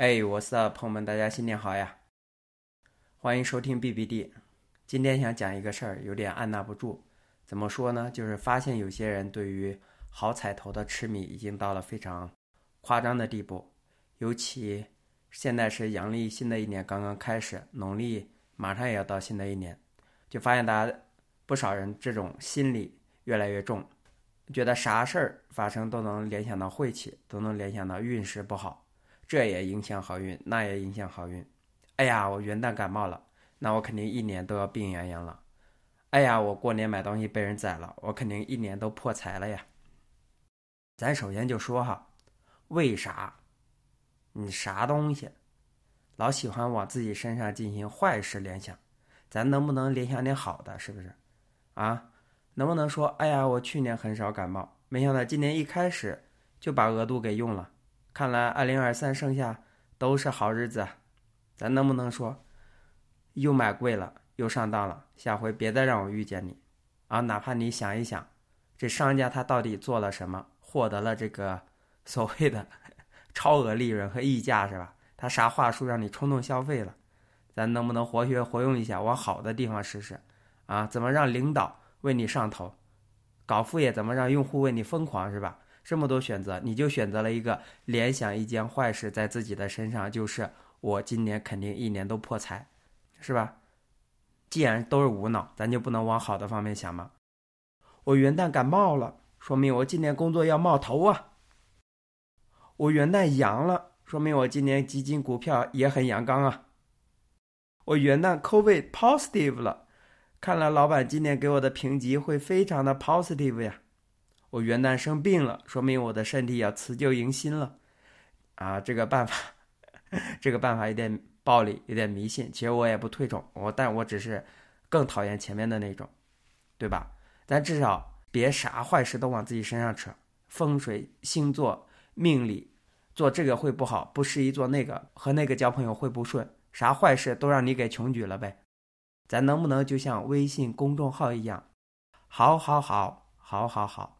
哎，我是朋友们，大家新年好呀！欢迎收听 BBD。今天想讲一个事儿，有点按捺不住。怎么说呢？就是发现有些人对于好彩头的痴迷已经到了非常夸张的地步。尤其现在是阳历新的一年刚刚开始，农历马上也要到新的一年，就发现大家不少人这种心理越来越重，觉得啥事儿发生都能联想到晦气，都能联想到运势不好。这也影响好运，那也影响好运。哎呀，我元旦感冒了，那我肯定一年都要病怏怏了。哎呀，我过年买东西被人宰了，我肯定一年都破财了呀。咱首先就说哈，为啥你啥东西老喜欢往自己身上进行坏事联想？咱能不能联想点好的？是不是？啊，能不能说，哎呀，我去年很少感冒，没想到今年一开始就把额度给用了。看来二零二三剩下都是好日子，咱能不能说又买贵了又上当了？下回别再让我遇见你啊！哪怕你想一想，这商家他到底做了什么，获得了这个所谓的 超额利润和溢价是吧？他啥话术让你冲动消费了？咱能不能活学活用一下，往好的地方试试啊？怎么让领导为你上头？搞副业怎么让用户为你疯狂是吧？这么多选择，你就选择了一个联想一件坏事在自己的身上，就是我今年肯定一年都破财，是吧？既然都是无脑，咱就不能往好的方面想吗？我元旦感冒了，说明我今年工作要冒头啊。我元旦阳了，说明我今年基金股票也很阳刚啊。我元旦 COVID positive 了，看来老板今年给我的评级会非常的 positive 呀。我元旦生病了，说明我的身体要辞旧迎新了，啊，这个办法，这个办法有点暴力，有点迷信。其实我也不推崇我，但我只是更讨厌前面的那种，对吧？咱至少别啥坏事都往自己身上扯。风水、星座、命理，做这个会不好，不适宜做那个，和那个交朋友会不顺，啥坏事都让你给穷举了呗。咱能不能就像微信公众号一样，好好好，好好好。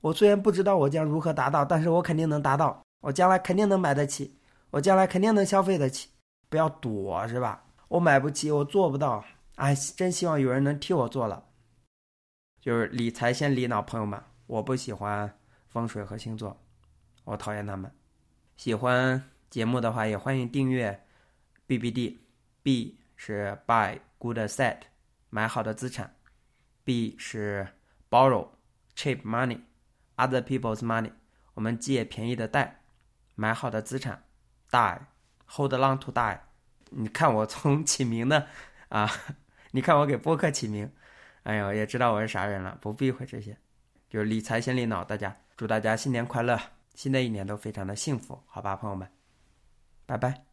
我虽然不知道我将如何达到，但是我肯定能达到。我将来肯定能买得起，我将来肯定能消费得起。不要躲，是吧？我买不起，我做不到。哎，真希望有人能替我做了。就是理财先理脑，朋友们，我不喜欢风水和星座，我讨厌他们。喜欢节目的话，也欢迎订阅 BBD。B 是 Buy Good Set，买好的资产。B 是 Borrow Cheap Money。Other people's money，我们借便宜的贷，买好的资产，die，hold long to die。你看我从起名的啊，你看我给播客起名，哎呦，也知道我是啥人了，不避讳这些，就是理财先理脑。大家祝大家新年快乐，新的一年都非常的幸福，好吧，朋友们，拜拜。